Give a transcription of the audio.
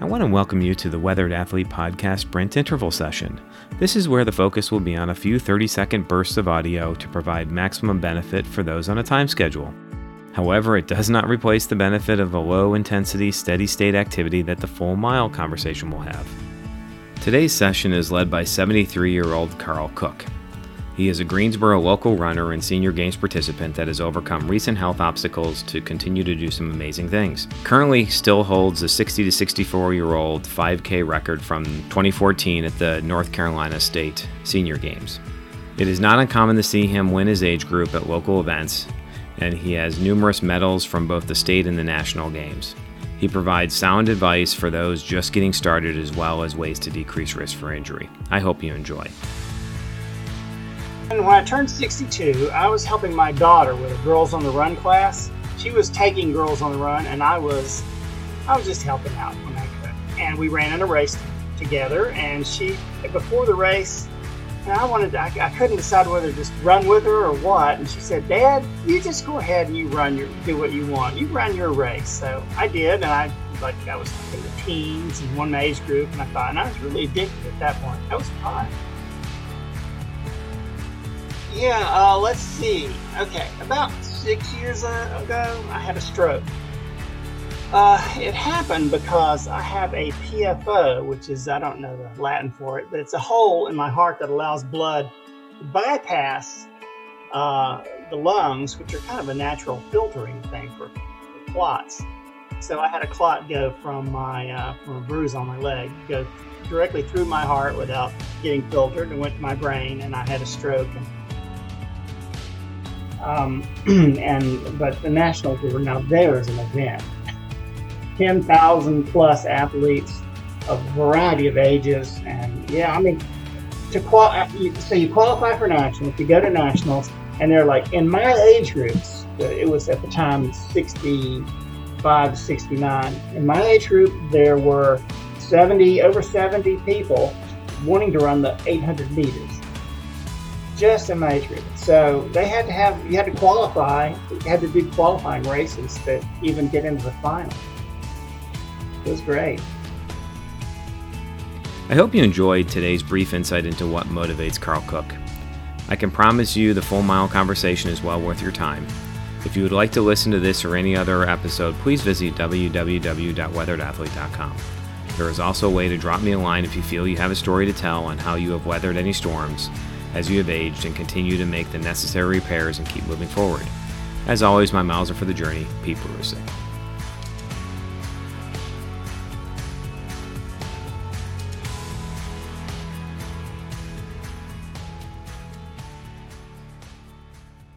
I want to welcome you to the Weathered Athlete Podcast Sprint Interval Session. This is where the focus will be on a few 30 second bursts of audio to provide maximum benefit for those on a time schedule. However, it does not replace the benefit of a low intensity, steady state activity that the full mile conversation will have. Today's session is led by 73 year old Carl Cook. He is a Greensboro local runner and senior games participant that has overcome recent health obstacles to continue to do some amazing things. Currently, still holds the 60 to 64 year old 5K record from 2014 at the North Carolina State Senior Games. It is not uncommon to see him win his age group at local events, and he has numerous medals from both the state and the national games. He provides sound advice for those just getting started as well as ways to decrease risk for injury. I hope you enjoy. And when I turned 62, I was helping my daughter with a Girls on the Run class. She was taking Girls on the Run, and I was, I was just helping out when I could. And we ran in a race together. And she, before the race, and I wanted, to, I, I couldn't decide whether to just run with her or what. And she said, "Dad, you just go ahead and you run your, do what you want. You run your race." So I did, and I like I was in the teens and one age group, and I thought, and I was really addicted at that point. That was fun. Yeah, uh, let's see. Okay, about six years ago, I had a stroke. Uh, it happened because I have a PFO, which is, I don't know the Latin for it, but it's a hole in my heart that allows blood to bypass uh, the lungs, which are kind of a natural filtering thing for, clots. So I had a clot go from my uh, from a bruise on my leg, go directly through my heart without getting filtered, and went to my brain, and I had a stroke. And um, and but the nationals were now there as an event. Ten thousand plus athletes of a variety of ages, and yeah, I mean, to qual uh, so you qualify for nationals, you go to nationals, and they're like in my age groups. It was at the time 65 to 69. In my age group, there were 70 over 70 people wanting to run the 800 meters just a major. So they had to have you had to qualify. You had to do qualifying races to even get into the final. It was great. I hope you enjoyed today's brief insight into what motivates Carl Cook. I can promise you the full mile conversation is well worth your time. If you would like to listen to this or any other episode, please visit www.weatheredathlete.com. There is also a way to drop me a line if you feel you have a story to tell on how you have weathered any storms as you have aged and continue to make the necessary repairs and keep moving forward. As always, my miles are for the journey. Pete Perusic.